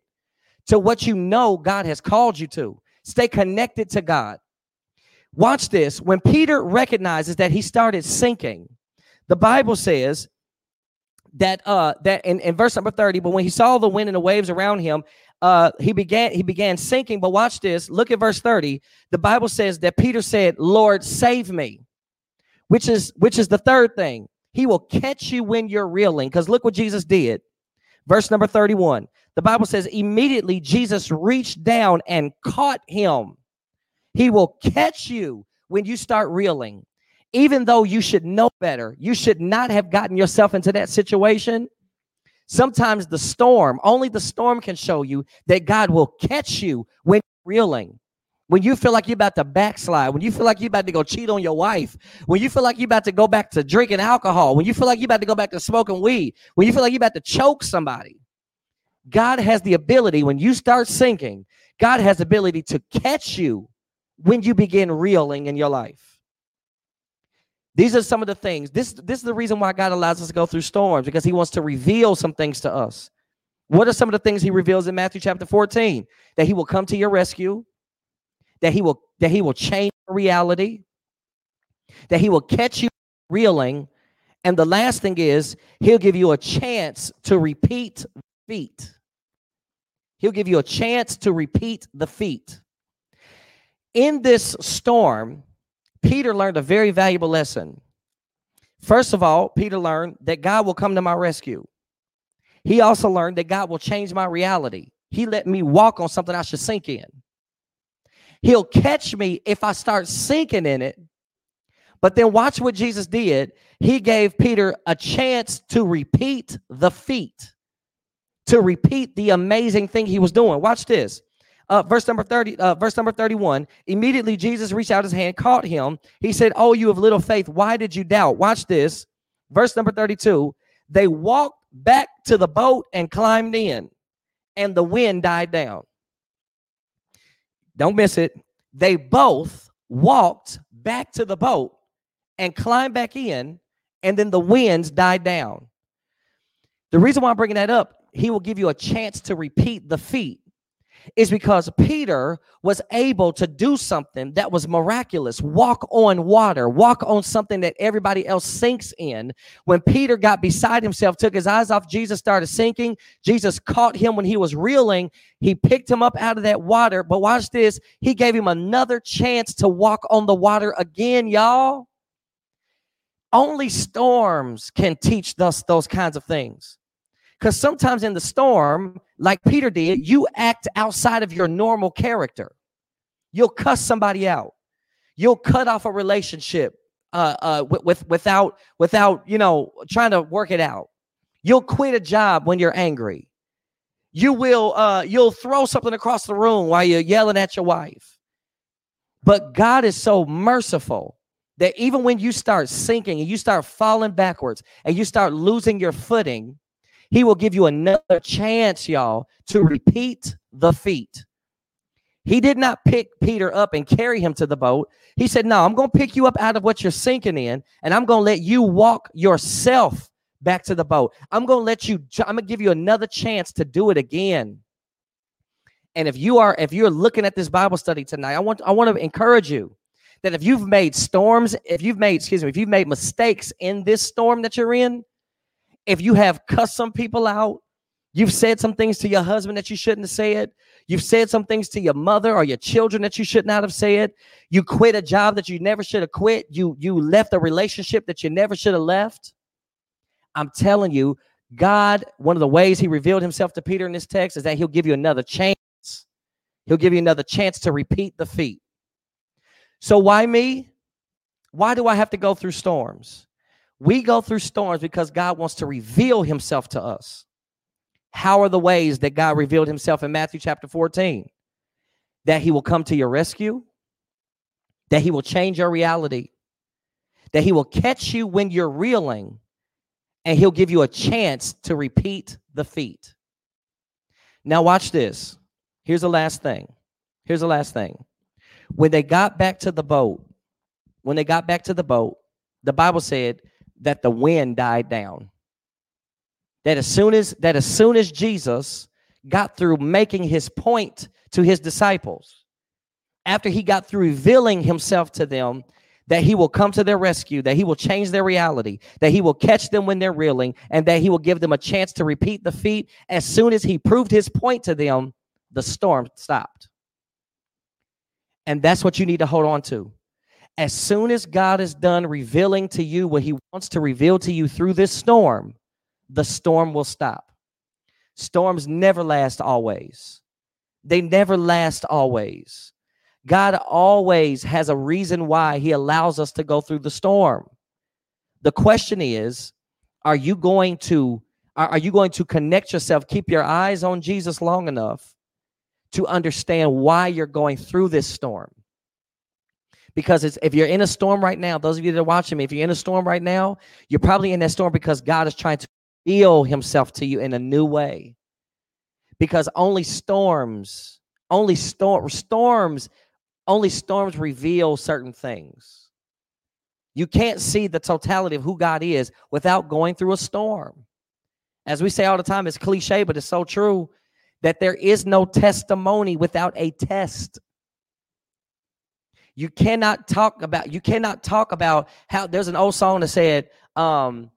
to what you know God has called you to. Stay connected to God. Watch this. When Peter recognizes that he started sinking, the Bible says that uh that in, in verse number 30, but when he saw the wind and the waves around him, uh he began he began sinking. But watch this. Look at verse 30. The Bible says that Peter said, Lord, save me, which is which is the third thing. He will catch you when you're reeling. Because look what Jesus did. Verse number 31. The Bible says, immediately Jesus reached down and caught him. He will catch you when you start reeling. Even though you should know better, you should not have gotten yourself into that situation. Sometimes the storm, only the storm can show you that God will catch you when you're reeling when you feel like you're about to backslide, when you feel like you're about to go cheat on your wife, when you feel like you're about to go back to drinking alcohol, when you feel like you're about to go back to smoking weed, when you feel like you're about to choke somebody, God has the ability, when you start sinking, God has the ability to catch you when you begin reeling in your life. These are some of the things. This, this is the reason why God allows us to go through storms, because He wants to reveal some things to us. What are some of the things He reveals in Matthew chapter 14? That He will come to your rescue that he will that he will change reality, that he will catch you reeling, and the last thing is he'll give you a chance to repeat the feat. He'll give you a chance to repeat the feat. In this storm, Peter learned a very valuable lesson. First of all, Peter learned that God will come to my rescue. He also learned that God will change my reality. He let me walk on something I should sink in. He'll catch me if I start sinking in it. But then watch what Jesus did. He gave Peter a chance to repeat the feat, to repeat the amazing thing he was doing. Watch this. Uh, verse number 30, uh, verse number 31. Immediately Jesus reached out his hand, caught him. He said, Oh, you have little faith. Why did you doubt? Watch this. Verse number 32. They walked back to the boat and climbed in, and the wind died down. Don't miss it. They both walked back to the boat and climbed back in, and then the winds died down. The reason why I'm bringing that up, he will give you a chance to repeat the feat is because Peter was able to do something that was miraculous walk on water, walk on something that everybody else sinks in. When Peter got beside himself, took his eyes off Jesus, started sinking, Jesus caught him when he was reeling. He picked him up out of that water. But watch this, he gave him another chance to walk on the water again, y'all. Only storms can teach us those kinds of things. Because sometimes in the storm, like Peter did, you act outside of your normal character. You'll cuss somebody out. You'll cut off a relationship uh, uh, with, with, without without you know trying to work it out. You'll quit a job when you're angry. You will uh, you'll throw something across the room while you're yelling at your wife. But God is so merciful that even when you start sinking and you start falling backwards and you start losing your footing, he will give you another chance, y'all, to repeat the feat. He did not pick Peter up and carry him to the boat. He said, No, I'm going to pick you up out of what you're sinking in, and I'm going to let you walk yourself back to the boat. I'm going to let you, I'm going to give you another chance to do it again. And if you are, if you're looking at this Bible study tonight, I want, I want to encourage you that if you've made storms, if you've made, excuse me, if you've made mistakes in this storm that you're in, if you have cussed some people out, you've said some things to your husband that you shouldn't have said, you've said some things to your mother or your children that you should not have said, you quit a job that you never should have quit, you you left a relationship that you never should have left. I'm telling you, God, one of the ways he revealed himself to Peter in this text is that he'll give you another chance. He'll give you another chance to repeat the feat. So why me? Why do I have to go through storms? We go through storms because God wants to reveal himself to us. How are the ways that God revealed himself in Matthew chapter 14? That he will come to your rescue, that he will change your reality, that he will catch you when you're reeling, and he'll give you a chance to repeat the feat. Now, watch this. Here's the last thing. Here's the last thing. When they got back to the boat, when they got back to the boat, the Bible said that the wind died down. That as soon as that as soon as Jesus got through making his point to his disciples, after he got through revealing himself to them, that he will come to their rescue, that he will change their reality, that he will catch them when they're reeling, and that he will give them a chance to repeat the feat. As soon as he proved his point to them, the storm stopped. And that's what you need to hold on to. As soon as God is done revealing to you what he wants to reveal to you through this storm, the storm will stop. Storms never last always. They never last always. God always has a reason why he allows us to go through the storm. The question is, are you going to are, you going to connect yourself, keep your eyes on Jesus long enough to understand why you're going through this storm? Because it's, if you're in a storm right now, those of you that are watching me, if you're in a storm right now, you're probably in that storm because God is trying to reveal himself to you in a new way. Because only storms, only storm, storms only storms reveal certain things. You can't see the totality of who God is without going through a storm. As we say all the time, it's cliche, but it's so true that there is no testimony without a test. You cannot talk about you cannot talk about how there's an old song that said, um,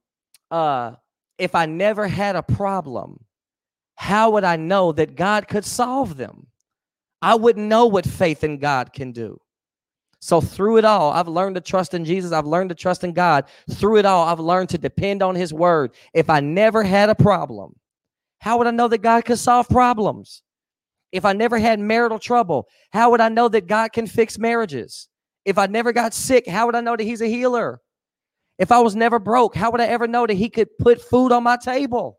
uh, if I never had a problem, how would I know that God could solve them? I wouldn't know what faith in God can do. So through it all, I've learned to trust in Jesus. I've learned to trust in God. Through it all, I've learned to depend on his word. If I never had a problem, how would I know that God could solve problems? If I never had marital trouble, how would I know that God can fix marriages? If I never got sick, how would I know that he's a healer? If I was never broke, how would I ever know that he could put food on my table?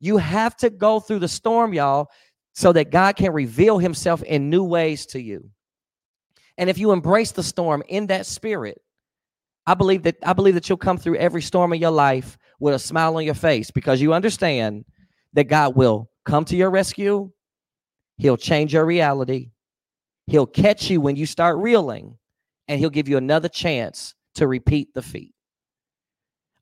You have to go through the storm, y'all, so that God can reveal himself in new ways to you. And if you embrace the storm in that spirit, I believe that I believe that you'll come through every storm in your life with a smile on your face because you understand that God will come to your rescue. He'll change your reality. He'll catch you when you start reeling, and he'll give you another chance to repeat the feat.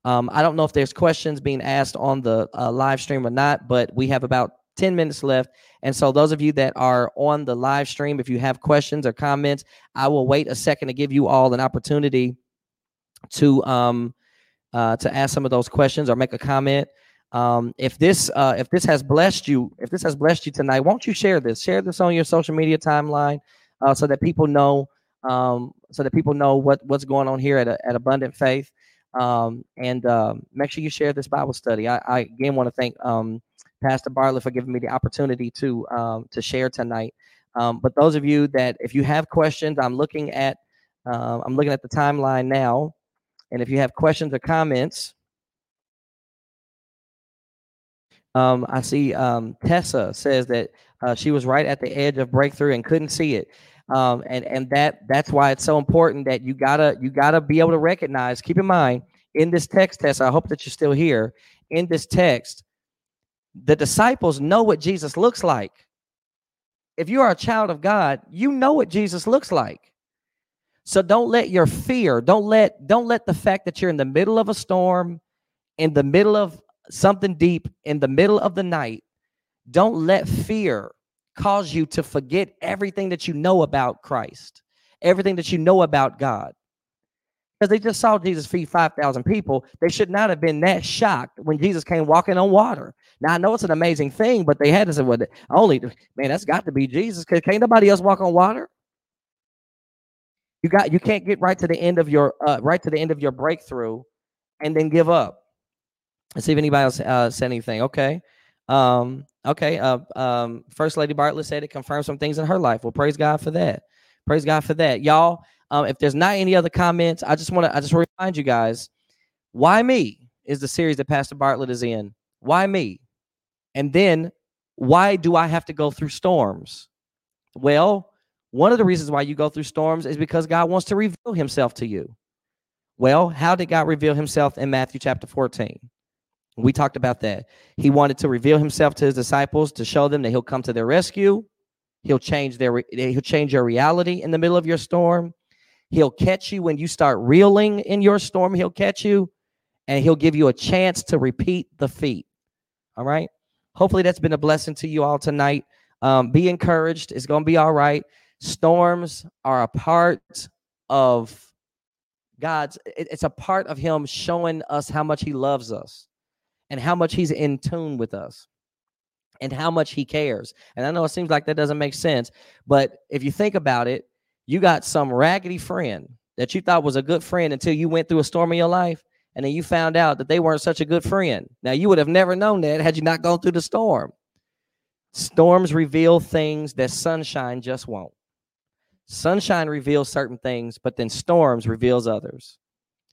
Um, I don't know if there's questions being asked on the uh, live stream or not, but we have about 10 minutes left. And so, those of you that are on the live stream, if you have questions or comments, I will wait a second to give you all an opportunity to um, uh, to ask some of those questions or make a comment. Um, if this uh, if this has blessed you, if this has blessed you tonight, won't you share this? Share this on your social media timeline uh, so that people know um, so that people know what what's going on here at at Abundant Faith. Um, and uh, make sure you share this Bible study. I, I again want to thank um, Pastor Bartlett for giving me the opportunity to um, to share tonight. But those of you that, if you have questions, I'm looking at uh, I'm looking at the timeline now, and if you have questions or comments, um, I see um, Tessa says that uh, she was right at the edge of breakthrough and couldn't see it. Um, and and that that's why it's so important that you gotta you gotta be able to recognize. Keep in mind in this text, Tessa. I hope that you're still here. In this text, the disciples know what Jesus looks like. If you are a child of God, you know what Jesus looks like. So don't let your fear, don't let don't let the fact that you're in the middle of a storm, in the middle of something deep, in the middle of the night, don't let fear cause you to forget everything that you know about Christ, everything that you know about God. Because they just saw Jesus feed 5,000 people. They should not have been that shocked when Jesus came walking on water. Now, I know it's an amazing thing, but they had to say, well, only, man, that's got to be Jesus because can't nobody else walk on water. You got you can't get right to the end of your uh, right to the end of your breakthrough and then give up. Let's see if anybody else uh, said anything. Okay. Um, okay. Uh, um, First Lady Bartlett said it confirmed some things in her life. Well, praise God for that. Praise God for that. Y'all, um, if there's not any other comments, I just want to I just remind you guys, why me is the series that Pastor Bartlett is in. Why me? And then why do I have to go through storms? Well, one of the reasons why you go through storms is because God wants to reveal himself to you. Well, how did God reveal himself in Matthew chapter 14? We talked about that. He wanted to reveal himself to his disciples to show them that he'll come to their rescue. He'll change their he'll change your reality in the middle of your storm. He'll catch you when you start reeling in your storm. He'll catch you and he'll give you a chance to repeat the feat. All right. Hopefully that's been a blessing to you all tonight. Um, be encouraged. It's going to be all right. Storms are a part of God's, it's a part of Him showing us how much He loves us and how much He's in tune with us and how much He cares. And I know it seems like that doesn't make sense, but if you think about it, you got some raggedy friend that you thought was a good friend until you went through a storm in your life and then you found out that they weren't such a good friend. Now, you would have never known that had you not gone through the storm. Storms reveal things that sunshine just won't. Sunshine reveals certain things, but then storms reveals others.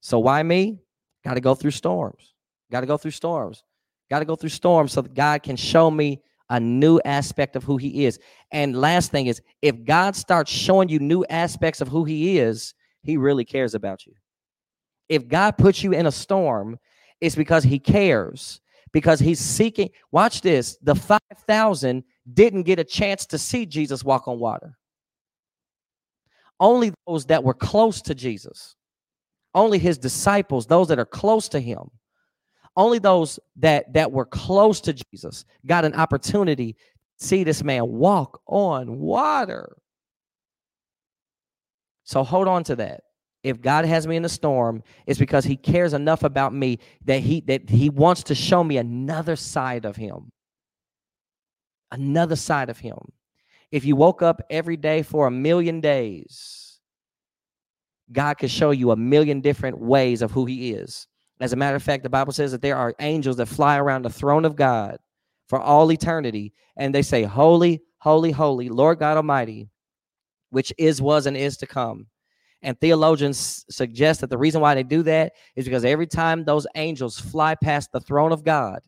So why me? Got to go through storms. Got to go through storms. Got to go through storms so that God can show me a new aspect of who he is. And last thing is, if God starts showing you new aspects of who he is, he really cares about you. If God puts you in a storm, it's because he cares, because he's seeking. Watch this the 5,000 didn't get a chance to see Jesus walk on water. Only those that were close to Jesus, only his disciples, those that are close to him, only those that that were close to Jesus got an opportunity to see this man walk on water. So hold on to that if God has me in a storm, it's because he cares enough about me that he that he wants to show me another side of him. Another side of him. If you woke up every day for a million days, God could show you a million different ways of who he is. As a matter of fact, the Bible says that there are angels that fly around the throne of God for all eternity, and they say, Holy, holy, holy, Lord God Almighty, which is, was, and is to come. And theologians suggest that the reason why they do that is because every time those angels fly past the throne of God,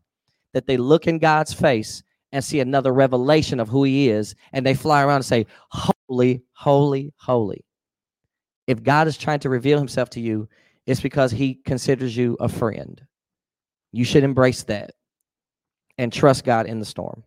that they look in God's face and see another revelation of who he is, and they fly around and say, Holy, holy, holy. If God is trying to reveal himself to you, it's because he considers you a friend. You should embrace that and trust God in the storm.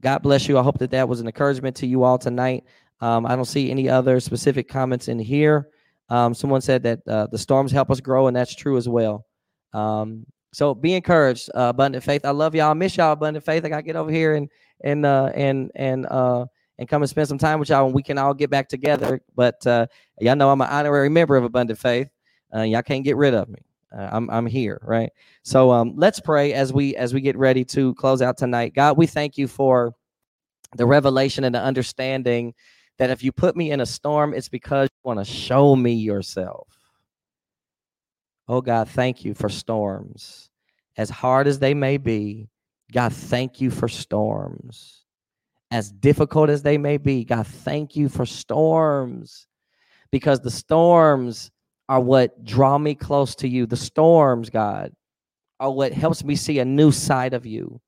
God bless you. I hope that that was an encouragement to you all tonight. Um, I don't see any other specific comments in here. Um, someone said that uh, the storms help us grow, and that's true as well. Um, so be encouraged, uh, abundant faith. I love y'all. I miss y'all, abundant faith. I got to get over here and and uh, and and uh, and come and spend some time with y'all, and we can all get back together. But uh, y'all know I'm an honorary member of Abundant Faith. Uh, y'all can't get rid of me. Uh, I'm I'm here, right? So um, let's pray as we as we get ready to close out tonight. God, we thank you for the revelation and the understanding that if you put me in a storm, it's because you want to show me yourself. Oh God, thank you for storms. As hard as they may be, God, thank you for storms. As difficult as they may be, God, thank you for storms because the storms are what draw me close to you. The storms, God, are what helps me see a new side of you.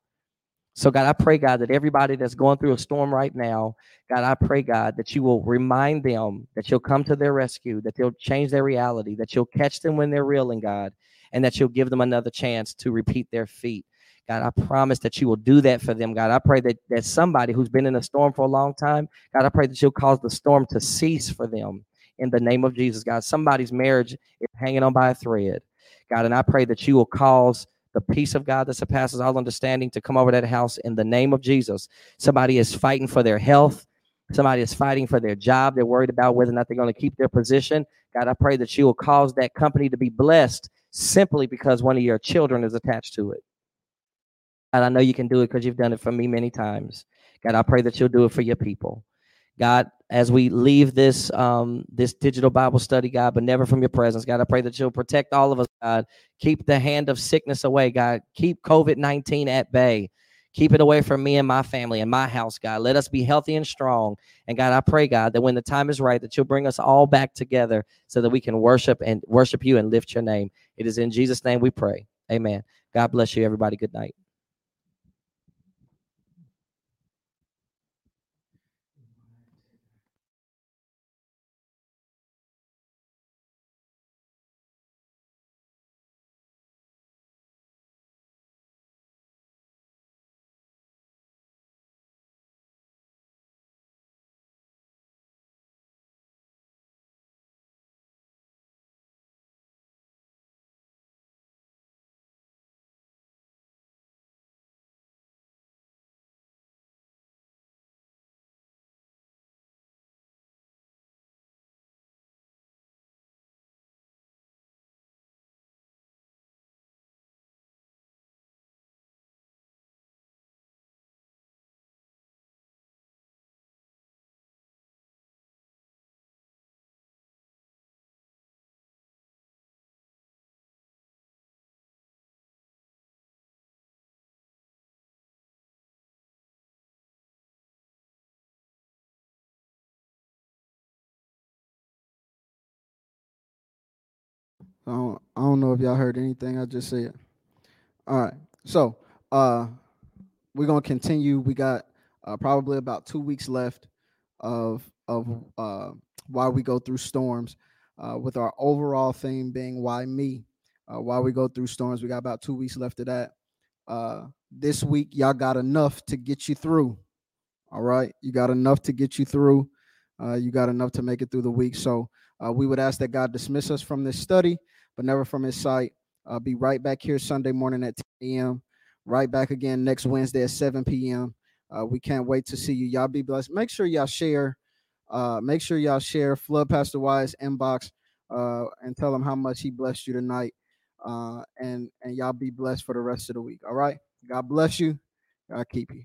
So, God, I pray, God, that everybody that's going through a storm right now, God, I pray, God, that you will remind them that you'll come to their rescue, that they'll change their reality, that you'll catch them when they're reeling, God, and that you'll give them another chance to repeat their feat. God, I promise that you will do that for them. God, I pray that, that somebody who's been in a storm for a long time, God, I pray that you'll cause the storm to cease for them in the name of Jesus. God, somebody's marriage is hanging on by a thread. God, and I pray that you will cause the peace of God that surpasses all understanding to come over that house in the name of Jesus. Somebody is fighting for their health. Somebody is fighting for their job. They're worried about whether or not they're going to keep their position. God, I pray that you will cause that company to be blessed simply because one of your children is attached to it. God, I know you can do it because you've done it for me many times. God, I pray that you'll do it for your people. God, as we leave this um, this digital Bible study, God, but never from your presence, God, I pray that you'll protect all of us, God. Keep the hand of sickness away, God. Keep COVID nineteen at bay. Keep it away from me and my family and my house, God. Let us be healthy and strong. And God, I pray, God, that when the time is right, that you'll bring us all back together so that we can worship and worship you and lift your name. It is in Jesus' name we pray. Amen. God bless you, everybody. Good night. I don't, I don't know if y'all heard anything I just said. All right. So uh we're gonna continue. We got uh, probably about two weeks left of of uh why we go through storms. Uh, with our overall theme being why me, uh, why we go through storms. We got about two weeks left of that. Uh, this week, y'all got enough to get you through. All right, you got enough to get you through. Uh, you got enough to make it through the week. So uh, we would ask that God dismiss us from this study, but never from His sight. Uh, be right back here Sunday morning at 10 a.m. Right back again next Wednesday at 7 p.m. Uh, we can't wait to see you. Y'all be blessed. Make sure y'all share. Uh, make sure y'all share Flood Pastor Wyatt's inbox uh, and tell him how much he blessed you tonight. Uh, and and y'all be blessed for the rest of the week. All right. God bless you. God keep you.